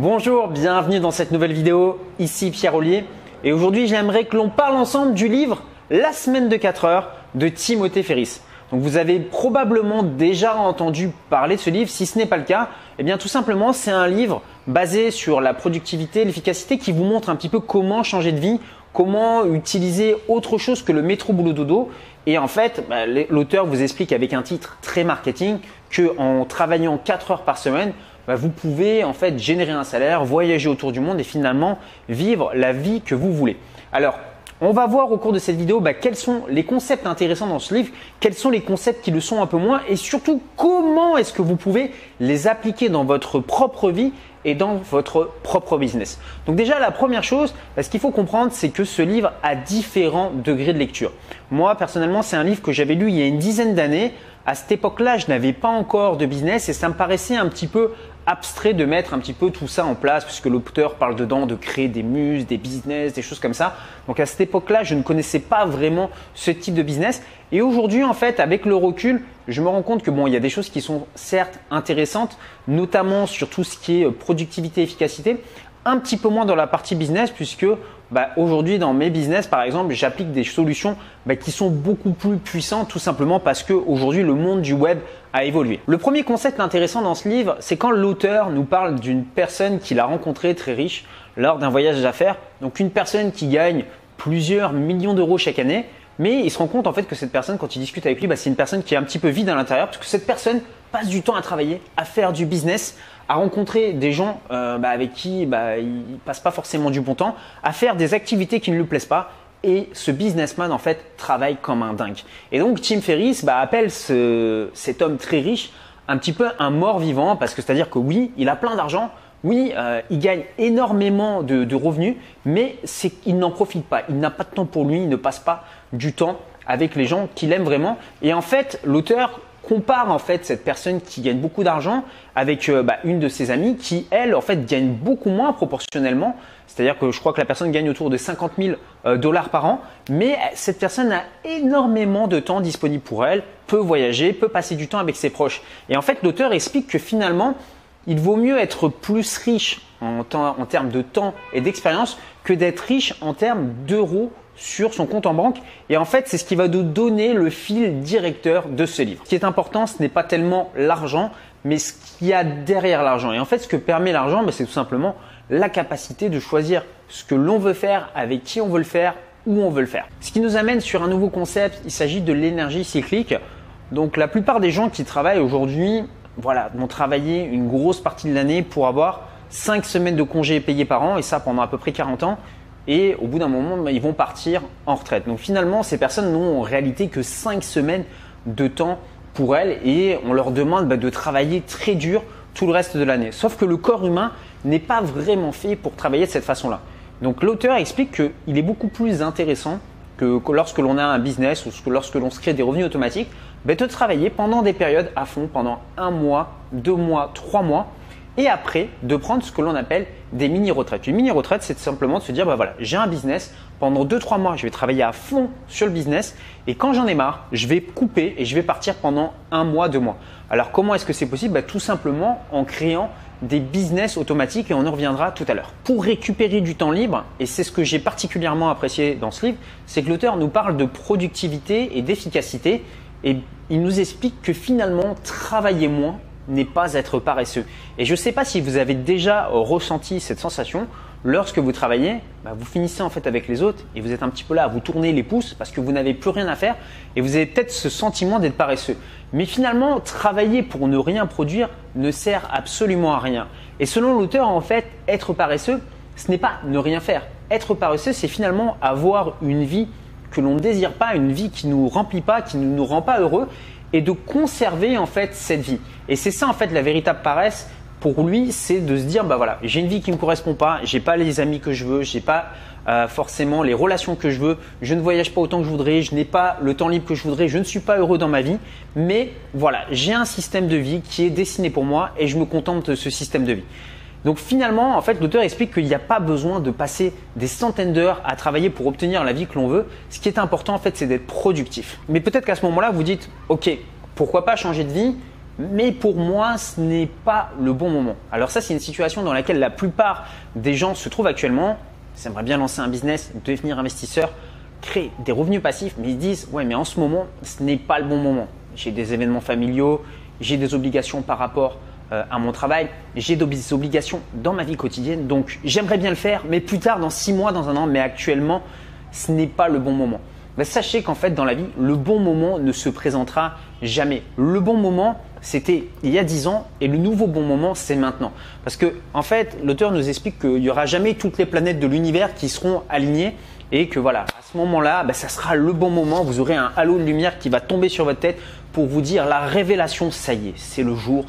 Bonjour, bienvenue dans cette nouvelle vidéo. Ici Pierre Ollier. Et aujourd'hui, j'aimerais que l'on parle ensemble du livre La semaine de 4 heures de Timothée Ferris. Donc vous avez probablement déjà entendu parler de ce livre. Si ce n'est pas le cas, eh bien tout simplement, c'est un livre basé sur la productivité, l'efficacité qui vous montre un petit peu comment changer de vie, comment utiliser autre chose que le métro boulot dodo. Et en fait, bah, l'auteur vous explique avec un titre très marketing que en travaillant 4 heures par semaine, bah, vous pouvez en fait générer un salaire, voyager autour du monde et finalement vivre la vie que vous voulez. Alors, on va voir au cours de cette vidéo bah, quels sont les concepts intéressants dans ce livre, quels sont les concepts qui le sont un peu moins et surtout comment est-ce que vous pouvez les appliquer dans votre propre vie et dans votre propre business. Donc déjà la première chose, bah, ce qu'il faut comprendre, c'est que ce livre a différents degrés de lecture. Moi personnellement, c'est un livre que j'avais lu il y a une dizaine d'années. À cette époque-là, je n'avais pas encore de business et ça me paraissait un petit peu abstrait de mettre un petit peu tout ça en place, puisque l'auteur parle dedans de créer des muses, des business, des choses comme ça. Donc à cette époque-là, je ne connaissais pas vraiment ce type de business. Et aujourd'hui, en fait, avec le recul, je me rends compte que bon, il y a des choses qui sont certes intéressantes, notamment sur tout ce qui est productivité, efficacité, un petit peu moins dans la partie business, puisque bah, aujourd'hui dans mes business, par exemple, j'applique des solutions bah, qui sont beaucoup plus puissantes, tout simplement parce que aujourd'hui le monde du web a évolué. Le premier concept intéressant dans ce livre, c'est quand l'auteur nous parle d'une personne qu'il a rencontrée très riche lors d'un voyage d'affaires. Donc une personne qui gagne plusieurs millions d'euros chaque année, mais il se rend compte en fait que cette personne, quand il discute avec lui, bah, c'est une personne qui est un petit peu vide à l'intérieur, parce que cette personne passe du temps à travailler, à faire du business, à rencontrer des gens euh, bah, avec qui bah, il passe pas forcément du bon temps, à faire des activités qui ne lui plaisent pas. Et ce businessman en fait travaille comme un dingue. Et donc Tim Ferriss bah, appelle cet homme très riche un petit peu un mort vivant parce que c'est-à-dire que oui, il a plein d'argent, oui, euh, il gagne énormément de, de revenus, mais qu'il n'en profite pas. Il n'a pas de temps pour lui, il ne passe pas du temps avec les gens qu'il aime vraiment. Et en fait, l'auteur compare en fait cette personne qui gagne beaucoup d'argent avec euh, bah, une de ses amies qui elle en fait gagne beaucoup moins proportionnellement. C'est-à-dire que je crois que la personne gagne autour de 50 000 euh, dollars par an, mais cette personne a énormément de temps disponible pour elle, peut voyager, peut passer du temps avec ses proches. Et en fait, l'auteur explique que finalement, il vaut mieux être plus riche en termes de temps et d'expérience que d'être riche en termes d'euros sur son compte en banque. Et en fait, c'est ce qui va nous donner le fil directeur de ce livre. Ce qui est important, ce n'est pas tellement l'argent, mais ce qu'il y a derrière l'argent. Et en fait, ce que permet l'argent, ben, c'est tout simplement la capacité de choisir ce que l'on veut faire, avec qui on veut le faire, où on veut le faire. Ce qui nous amène sur un nouveau concept, il s'agit de l'énergie cyclique. Donc la plupart des gens qui travaillent aujourd'hui, voilà, vont travailler une grosse partie de l'année pour avoir 5 semaines de congés payés par an, et ça pendant à peu près 40 ans et au bout d'un moment, bah, ils vont partir en retraite. Donc finalement, ces personnes n'ont en réalité que 5 semaines de temps pour elles et on leur demande bah, de travailler très dur tout le reste de l'année. Sauf que le corps humain n'est pas vraiment fait pour travailler de cette façon-là. Donc l'auteur explique qu'il est beaucoup plus intéressant que, lorsque l'on a un business ou lorsque l'on se crée des revenus automatiques, bah, de travailler pendant des périodes à fond, pendant un mois, deux mois, trois mois, et après de prendre ce que l'on appelle des mini-retraites. Une mini-retraite, c'est simplement de se dire, bah voilà, j'ai un business, pendant 2-3 mois, je vais travailler à fond sur le business, et quand j'en ai marre, je vais couper et je vais partir pendant un mois, deux mois. Alors comment est-ce que c'est possible? Bah, Tout simplement en créant des business automatiques et on en reviendra tout à l'heure. Pour récupérer du temps libre, et c'est ce que j'ai particulièrement apprécié dans ce livre, c'est que l'auteur nous parle de productivité et d'efficacité et il nous explique que finalement, travailler moins n'est pas être paresseux. Et je ne sais pas si vous avez déjà ressenti cette sensation lorsque vous travaillez, bah, vous finissez en fait avec les autres et vous êtes un petit peu là à vous tourner les pouces parce que vous n'avez plus rien à faire et vous avez peut-être ce sentiment d'être paresseux. Mais finalement, travailler pour ne rien produire ne sert absolument à rien. Et selon l'auteur, en fait, être paresseux, ce n'est pas ne rien faire. Être paresseux, c'est finalement avoir une vie que l'on ne désire pas, une vie qui ne nous remplit pas, qui ne nous rend pas heureux et de conserver en fait cette vie. Et c'est ça en fait la véritable paresse pour lui, c'est de se dire bah voilà, j'ai une vie qui me correspond pas, j'ai pas les amis que je veux, j'ai pas euh, forcément les relations que je veux, je ne voyage pas autant que je voudrais, je n'ai pas le temps libre que je voudrais, je ne suis pas heureux dans ma vie, mais voilà, j'ai un système de vie qui est dessiné pour moi et je me contente de ce système de vie. Donc finalement, en fait, l'auteur explique qu'il n'y a pas besoin de passer des centaines d'heures à travailler pour obtenir la vie que l'on veut. Ce qui est important, en fait, c'est d'être productif. Mais peut-être qu'à ce moment-là, vous dites, OK, pourquoi pas changer de vie? Mais pour moi, ce n'est pas le bon moment. Alors ça, c'est une situation dans laquelle la plupart des gens se trouvent actuellement. Ils aimeraient bien lancer un business, devenir investisseur, créer des revenus passifs, mais ils disent, ouais, mais en ce moment, ce n'est pas le bon moment. J'ai des événements familiaux, j'ai des obligations par rapport à mon travail, j'ai des obligations dans ma vie quotidienne, donc j'aimerais bien le faire, mais plus tard, dans six mois, dans un an, mais actuellement, ce n'est pas le bon moment. Mais sachez qu'en fait, dans la vie, le bon moment ne se présentera jamais. Le bon moment, c'était il y a dix ans et le nouveau bon moment, c'est maintenant. Parce que, en fait, l'auteur nous explique qu'il n'y aura jamais toutes les planètes de l'univers qui seront alignées et que voilà, à ce moment-là, ben, ça sera le bon moment. Vous aurez un halo de lumière qui va tomber sur votre tête pour vous dire la révélation, ça y est, c'est le jour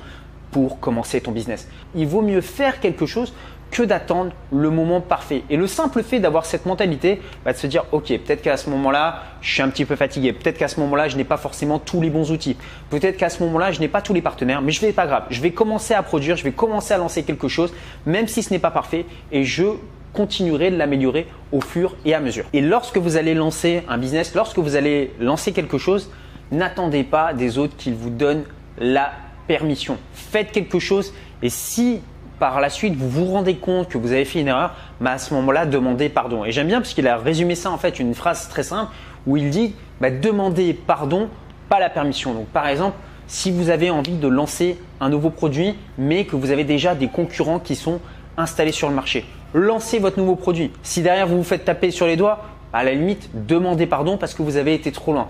pour commencer ton business. Il vaut mieux faire quelque chose que d'attendre le moment parfait. Et le simple fait d'avoir cette mentalité, va de se dire, ok, peut-être qu'à ce moment-là, je suis un petit peu fatigué. Peut-être qu'à ce moment-là, je n'ai pas forcément tous les bons outils. Peut-être qu'à ce moment-là, je n'ai pas tous les partenaires, mais je vais pas grave. Je vais commencer à produire, je vais commencer à lancer quelque chose, même si ce n'est pas parfait, et je continuerai de l'améliorer au fur et à mesure. Et lorsque vous allez lancer un business, lorsque vous allez lancer quelque chose, n'attendez pas des autres qu'ils vous donnent la permission. Faites quelque chose et si par la suite vous vous rendez compte que vous avez fait une erreur, bah à ce moment-là, demandez pardon. Et j'aime bien parce qu'il a résumé ça en fait une phrase très simple où il dit bah, demandez pardon, pas la permission. Donc par exemple, si vous avez envie de lancer un nouveau produit, mais que vous avez déjà des concurrents qui sont installés sur le marché, lancez votre nouveau produit. Si derrière vous vous faites taper sur les doigts, à la limite, demandez pardon parce que vous avez été trop loin.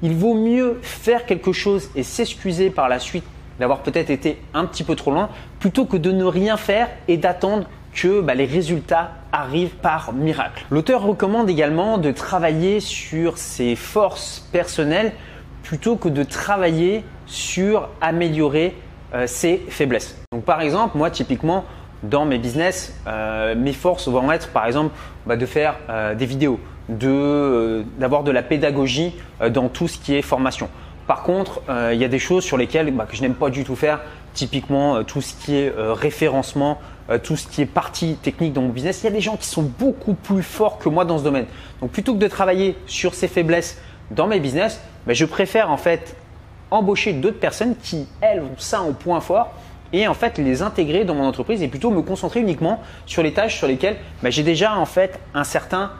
Il vaut mieux faire quelque chose et s'excuser par la suite d'avoir peut-être été un petit peu trop loin, plutôt que de ne rien faire et d'attendre que bah, les résultats arrivent par miracle. L'auteur recommande également de travailler sur ses forces personnelles plutôt que de travailler sur améliorer euh, ses faiblesses. Donc par exemple, moi typiquement dans mes business, euh, mes forces vont être par exemple bah, de faire euh, des vidéos, d'avoir de la pédagogie dans tout ce qui est formation. Par contre, euh, il y a des choses sur lesquelles bah, je n'aime pas du tout faire. Typiquement, euh, tout ce qui est euh, référencement, tout ce qui est partie technique dans mon business. Il y a des gens qui sont beaucoup plus forts que moi dans ce domaine. Donc, plutôt que de travailler sur ces faiblesses dans mes business, bah, je préfère en fait embaucher d'autres personnes qui, elles, ont ça en point fort et en fait les intégrer dans mon entreprise et plutôt me concentrer uniquement sur les tâches sur lesquelles bah, j'ai déjà en fait un certain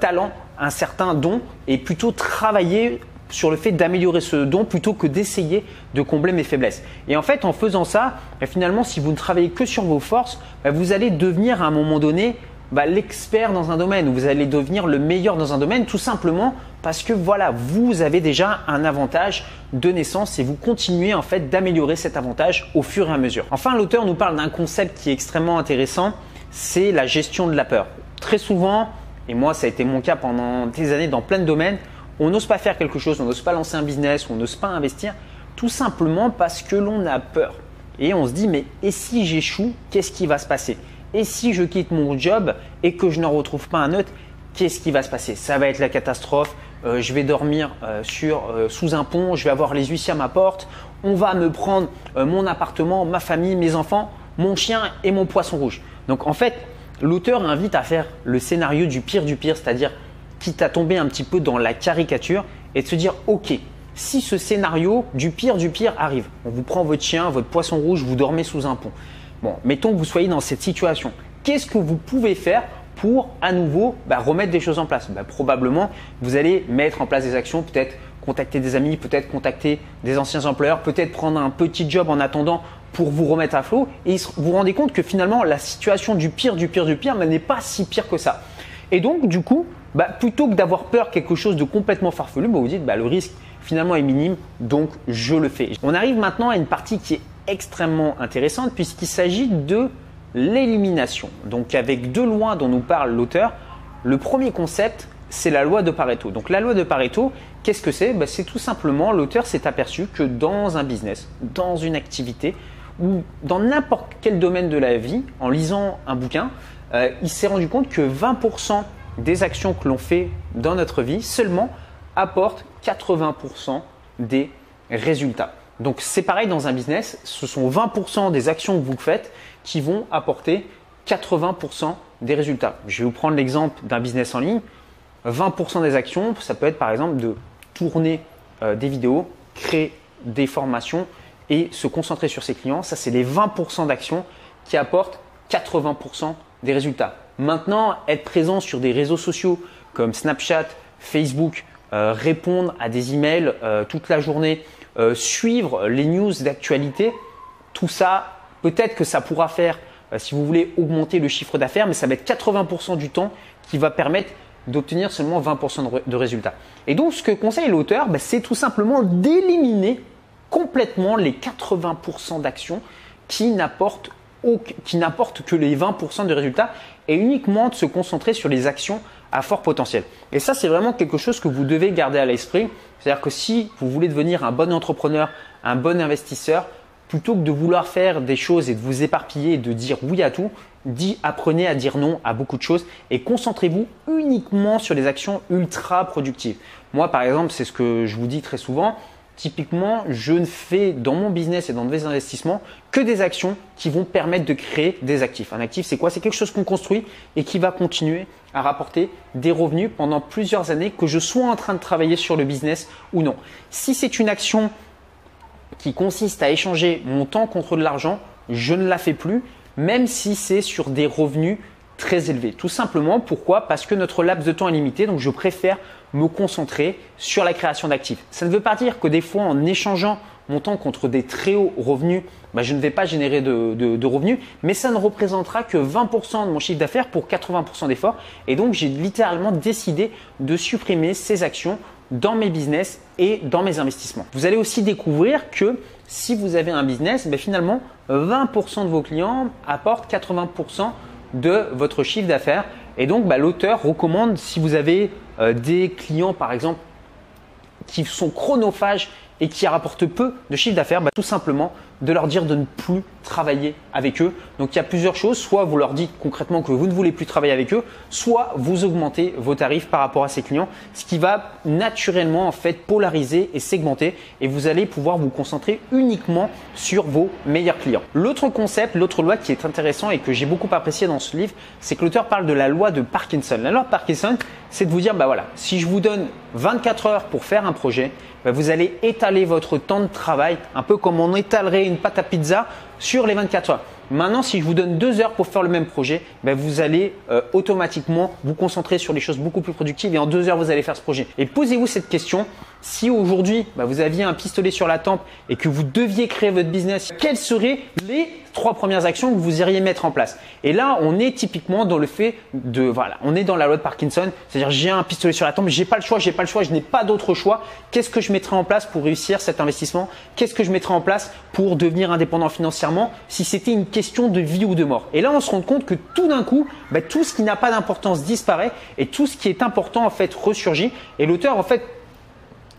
talent, un certain don et plutôt travailler sur le fait d'améliorer ce don plutôt que d'essayer de combler mes faiblesses. Et en fait, en faisant ça, bah, finalement, si vous ne travaillez que sur vos forces, bah, vous allez devenir à un moment donné bah, l'expert dans un domaine ou vous allez devenir le meilleur dans un domaine tout simplement parce que voilà, vous avez déjà un avantage de naissance et vous continuez en fait d'améliorer cet avantage au fur et à mesure. Enfin, l'auteur nous parle d'un concept qui est extrêmement intéressant, c'est la gestion de la peur. Très souvent, et moi ça a été mon cas pendant des années dans plein de domaines, on n'ose pas faire quelque chose, on n'ose pas lancer un business, on n'ose pas investir, tout simplement parce que l'on a peur. Et on se dit, mais et si j'échoue, qu'est-ce qui va se passer? Et si je quitte mon job et que je n'en retrouve pas un autre, qu'est-ce qui va se passer? Ça va être la catastrophe. Euh, je vais dormir euh, sur, euh, sous un pont, je vais avoir les huissiers à ma porte, on va me prendre mon appartement, ma famille, mes enfants, mon chien et mon poisson rouge. Donc en fait, l'auteur invite à faire le scénario du pire du pire, c'est-à-dire quitte à tomber un petit peu dans la caricature et de se dire ok, si ce scénario du pire du pire arrive, on vous prend votre chien, votre poisson rouge, vous dormez sous un pont. Bon, mettons que vous soyez dans cette situation. Qu'est-ce que vous pouvez faire pour à nouveau bah, remettre des choses en place? Bah, Probablement, vous allez mettre en place des actions, peut-être contacter des amis, peut-être contacter des anciens employeurs, peut-être prendre un petit job en attendant pour vous remettre à flot et vous vous rendez compte que finalement la situation du pire du pire du pire n'est pas si pire que ça. Et donc du coup, bah, plutôt que d'avoir peur quelque chose de complètement farfelu, bah, vous dites bah, le risque finalement est minime, donc je le fais. On arrive maintenant à une partie qui est extrêmement intéressante puisqu'il s'agit de l'élimination. Donc avec deux lois dont nous parle l'auteur, le premier concept, c'est la loi de Pareto. Donc la loi de Pareto, qu'est-ce que c'est? Bah, C'est tout simplement, l'auteur s'est aperçu que dans un business, dans une activité, ou dans n'importe quel domaine de la vie, en lisant un bouquin, euh, il s'est rendu compte que 20% des actions que l'on fait dans notre vie seulement apportent 80% des résultats. Donc c'est pareil dans un business, ce sont 20% des actions que vous faites qui vont apporter 80% des résultats. Je vais vous prendre l'exemple d'un business en ligne. 20% des actions, ça peut être par exemple de tourner euh, des vidéos, créer des formations et se concentrer sur ses clients, ça c'est les 20% d'actions qui apportent 80% des résultats. Maintenant, être présent sur des réseaux sociaux comme Snapchat, Facebook, euh, répondre à des emails euh, toute la journée, euh, suivre les news d'actualité, tout ça, peut-être que ça pourra faire, si vous voulez, augmenter le chiffre d'affaires, mais ça va être 80% du temps qui va permettre d'obtenir seulement 20% de, résultats. Et donc, ce que conseille l'auteur, bah, c'est tout simplement d'éliminer complètement les 80% d'actions qui n'apportent que les 20% de résultats et uniquement de se concentrer sur les actions à fort potentiel. Et ça, c'est vraiment quelque chose que vous devez garder à l'esprit. C'est-à-dire que si vous voulez devenir un bon entrepreneur, un bon investisseur, plutôt que de vouloir faire des choses et de vous éparpiller et de dire oui à tout, apprenez à dire non à beaucoup de choses et concentrez-vous uniquement sur les actions ultra productives. Moi, par exemple, c'est ce que je vous dis très souvent. Typiquement, je ne fais dans mon business et dans mes investissements que des actions qui vont permettre de créer des actifs. Un actif, c'est quoi? C'est quelque chose qu'on construit et qui va continuer à rapporter des revenus pendant plusieurs années, que je sois en train de travailler sur le business ou non. Si c'est une action qui consiste à échanger mon temps contre de l'argent, je ne la fais plus, même si c'est sur des revenus très élevés. Tout simplement, pourquoi? Parce que notre laps de temps est limité, donc je préfère me concentrer sur la création d'actifs. Ça ne veut pas dire que des fois, en échangeant mon temps contre des très hauts revenus, bah, je ne vais pas générer de, revenus, mais ça ne représentera que 20% de mon chiffre d'affaires pour 80% d'efforts. Et donc, j'ai littéralement décidé de supprimer ces actions dans mes business et dans mes investissements. Vous allez aussi découvrir que si vous avez un business, bah, finalement, 20% de vos clients apportent 80% de votre chiffre d'affaires. Et donc, bah, l'auteur recommande, si vous avez euh, des clients, par exemple, qui sont chronophages et qui rapportent peu de chiffre d'affaires, bah, tout simplement de leur dire de ne plus travailler avec eux. Donc il y a plusieurs choses. Soit vous leur dites concrètement que vous ne voulez plus travailler avec eux, soit vous augmentez vos tarifs par rapport à ces clients, ce qui va naturellement en fait polariser et segmenter et vous allez pouvoir vous concentrer uniquement sur vos meilleurs clients. L'autre concept, l'autre loi qui est intéressant et que j'ai beaucoup apprécié dans ce livre, c'est que l'auteur parle de la loi de Parkinson. La loi de Parkinson, c'est de vous dire bah voilà, si je vous donne 24 heures pour faire un projet, bah, vous allez étaler votre temps de travail un peu comme on étalerait une pâte à pizza sur les 24 heures. Maintenant, si je vous donne deux heures pour faire le même projet, ben vous allez euh, automatiquement vous concentrer sur les choses beaucoup plus productives et en deux heures, vous allez faire ce projet. Et posez-vous cette question. Si aujourd'hui, ben, vous aviez un pistolet sur la tempe et que vous deviez créer votre business, quelles seraient les trois premières actions que vous iriez mettre en place? Et là, on est typiquement dans le fait de, voilà, on est dans la loi de Parkinson, c'est-à-dire j'ai un pistolet sur la tempe, j'ai pas le choix, j'ai pas le choix, je n'ai pas d'autre choix. Qu'est-ce que je mettrai en place pour réussir cet investissement? Qu'est-ce que je mettrai en place pour devenir indépendant financièrement si c'était une question question de vie ou de mort? Et là, on se rend compte que tout d'un coup, bah, tout ce qui n'a pas d'importance disparaît et tout ce qui est important en fait ressurgit. Et l'auteur en fait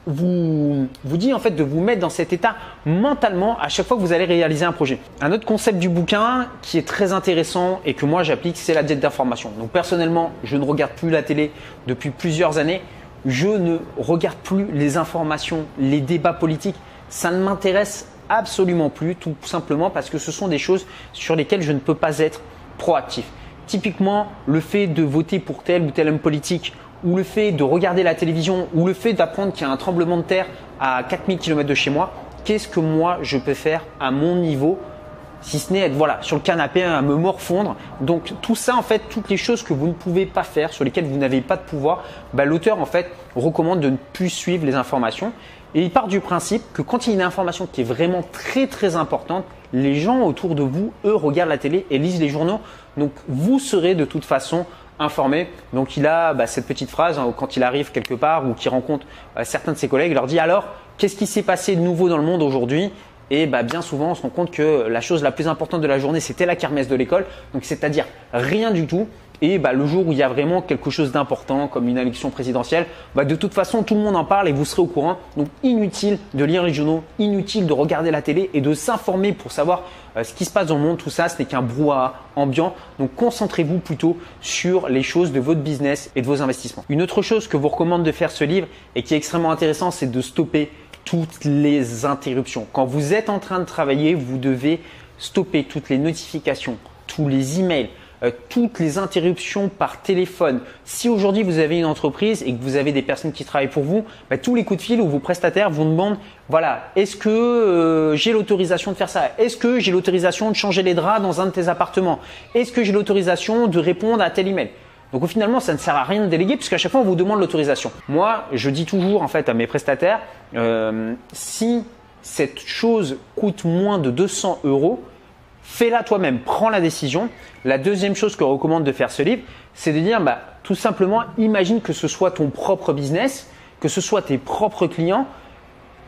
vous, vous dit en fait de vous mettre dans cet état mentalement à chaque fois que vous allez réaliser un projet. Un autre concept du bouquin qui est très intéressant et que moi j'applique, c'est la diète d'information. Donc personnellement, je ne regarde plus la télé depuis plusieurs années. Je ne regarde plus les informations, les débats politiques. Ça ne m'intéresse absolument plus, tout simplement parce que ce sont des choses sur lesquelles je ne peux pas être proactif. Typiquement, le fait de voter pour tel ou tel homme politique, ou le fait de regarder la télévision, ou le fait d'apprendre qu'il y a un tremblement de terre à 4000 km de chez moi, qu'est-ce que moi je peux faire à mon niveau si ce n'est être voilà sur le canapé à me morfondre. Donc tout ça en fait, toutes les choses que vous ne pouvez pas faire, sur lesquelles vous n'avez pas de pouvoir, bah, l'auteur en fait recommande de ne plus suivre les informations et il part du principe que quand il y a une information qui est vraiment très très importante, les gens autour de vous, eux, regardent la télé et lisent les journaux. Donc vous serez de toute façon informé. Donc il a bah, cette petite phrase hein, quand il arrive quelque part ou qu'il rencontre euh, certains de ses collègues, il leur dit alors qu'est-ce qui s'est passé de nouveau dans le monde aujourd'hui? Et bah, bien souvent, on se rend compte que la chose la plus importante de la journée, c'était la kermesse de l'école. Donc, c'est-à-dire rien du tout. Et bah, le jour où il y a vraiment quelque chose d'important, comme une élection présidentielle, bah, de toute façon, tout le monde en parle et vous serez au courant. Donc, inutile de lire les journaux, inutile de regarder la télé et de s'informer pour savoir euh, ce qui se passe dans le monde. Tout ça, ce n'est qu'un brouhaha ambiant. Donc, concentrez-vous plutôt sur les choses de votre business et de vos investissements. Une autre chose que vous recommande de faire ce livre et qui est extrêmement intéressant, c'est de stopper toutes les interruptions. Quand vous êtes en train de travailler, vous devez stopper toutes les notifications, tous les emails, euh, toutes les interruptions par téléphone. Si aujourd'hui vous avez une entreprise et que vous avez des personnes qui travaillent pour vous, bah, tous les coups de fil ou vos prestataires vous demandent voilà, est-ce que euh, j'ai l'autorisation de faire ça? Est-ce que j'ai l'autorisation de changer les draps dans un de tes appartements? Est-ce que j'ai l'autorisation de répondre à tel email? Donc finalement, ça ne sert à rien de déléguer puisqu'à chaque fois, on vous demande l'autorisation. Moi, je dis toujours en fait à mes prestataires, euh, si cette chose coûte moins de 200 euros, fais-la toi-même, prends la décision. La deuxième chose que recommande de faire ce livre, c'est de dire bah, tout simplement, imagine que ce soit ton propre business, que ce soit tes propres clients,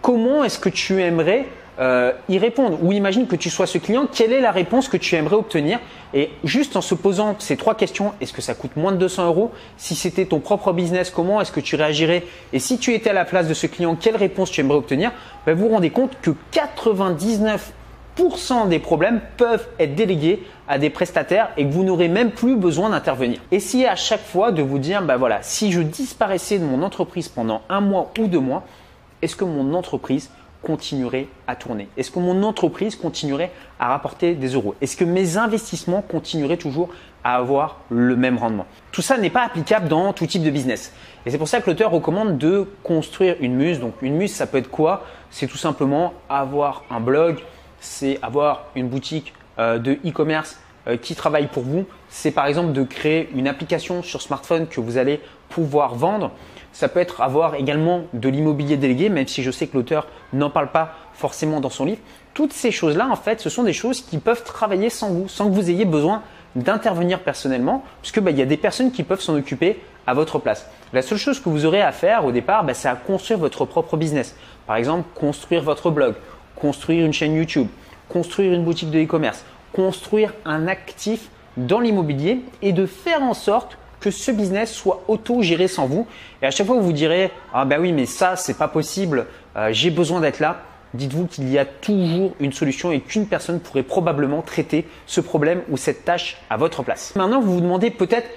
comment est-ce que tu aimerais euh, y répondre? Ou imagine que tu sois ce client, quelle est la réponse que tu aimerais obtenir? Et juste en se posant ces trois questions, est-ce que ça coûte moins de 200 euros? Si c'était ton propre business, comment est-ce que tu réagirais? Et si tu étais à la place de ce client, quelle réponse tu aimerais obtenir? Ben, Vous vous rendez compte que 99% des problèmes peuvent être délégués à des prestataires et que vous n'aurez même plus besoin d'intervenir. Essayez à chaque fois de vous dire, ben voilà, si je disparaissais de mon entreprise pendant un mois ou deux mois, est-ce que mon entreprise continuerait à tourner? Est-ce que mon entreprise continuerait à rapporter des euros? Est-ce que mes investissements continueraient toujours à avoir le même rendement? Tout ça n'est pas applicable dans tout type de business. Et c'est pour ça que l'auteur recommande de construire une muse. Donc une muse, ça peut être quoi? C'est tout simplement avoir un blog, c'est avoir une boutique euh, de e-commerce euh, qui travaille pour vous. C'est par exemple de créer une application sur smartphone que vous allez pouvoir vendre. Ça peut être avoir également de l'immobilier délégué, même si je sais que l'auteur n'en parle pas forcément dans son livre. Toutes ces choses-là, en fait, ce sont des choses qui peuvent travailler sans vous, sans que vous ayez besoin d'intervenir personnellement, puisque bah, il y a des personnes qui peuvent s'en occuper à votre place. La seule chose que vous aurez à faire au départ, bah, c'est à construire votre propre business. Par exemple, construire votre blog, construire une chaîne YouTube, construire une boutique de e-commerce, construire un actif dans l'immobilier et de faire en sorte que ce business soit auto-géré sans vous. Et à chaque fois, vous vous direz Ah ben oui, mais ça, c'est pas possible, euh, j'ai besoin d'être là. Dites-vous qu'il y a toujours une solution et qu'une personne pourrait probablement traiter ce problème ou cette tâche à votre place. Maintenant, vous vous demandez peut-être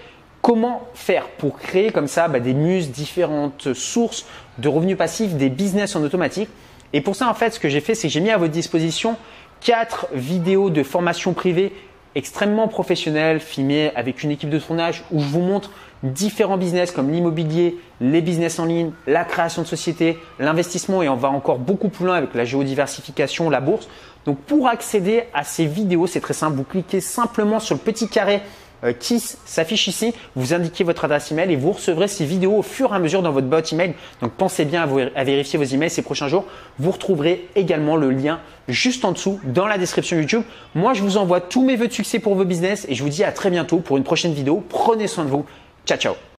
comment faire pour créer comme ça bah, des muses, différentes sources de revenus passifs, des business en automatique. Et pour ça, en fait, ce que j'ai fait, c'est que j'ai mis à votre disposition quatre vidéos de formation privée extrêmement professionnel, filmé avec une équipe de tournage où je vous montre différents business comme l'immobilier, les business en ligne, la création de société, l'investissement et on va encore beaucoup plus loin avec la géodiversification, la bourse. Donc pour accéder à ces vidéos, c'est très simple, vous cliquez simplement sur le petit carré euh, qui s'affiche ici. Vous indiquez votre adresse email et vous recevrez ces vidéos au fur et à mesure dans votre boîte email. Donc pensez bien à, vérifier vos emails ces prochains jours. Vous retrouverez également le lien juste en dessous dans la description YouTube. Moi, je vous envoie tous mes vœux de succès pour vos business et je vous dis à très bientôt pour une prochaine vidéo. Prenez soin de vous. Ciao, ciao.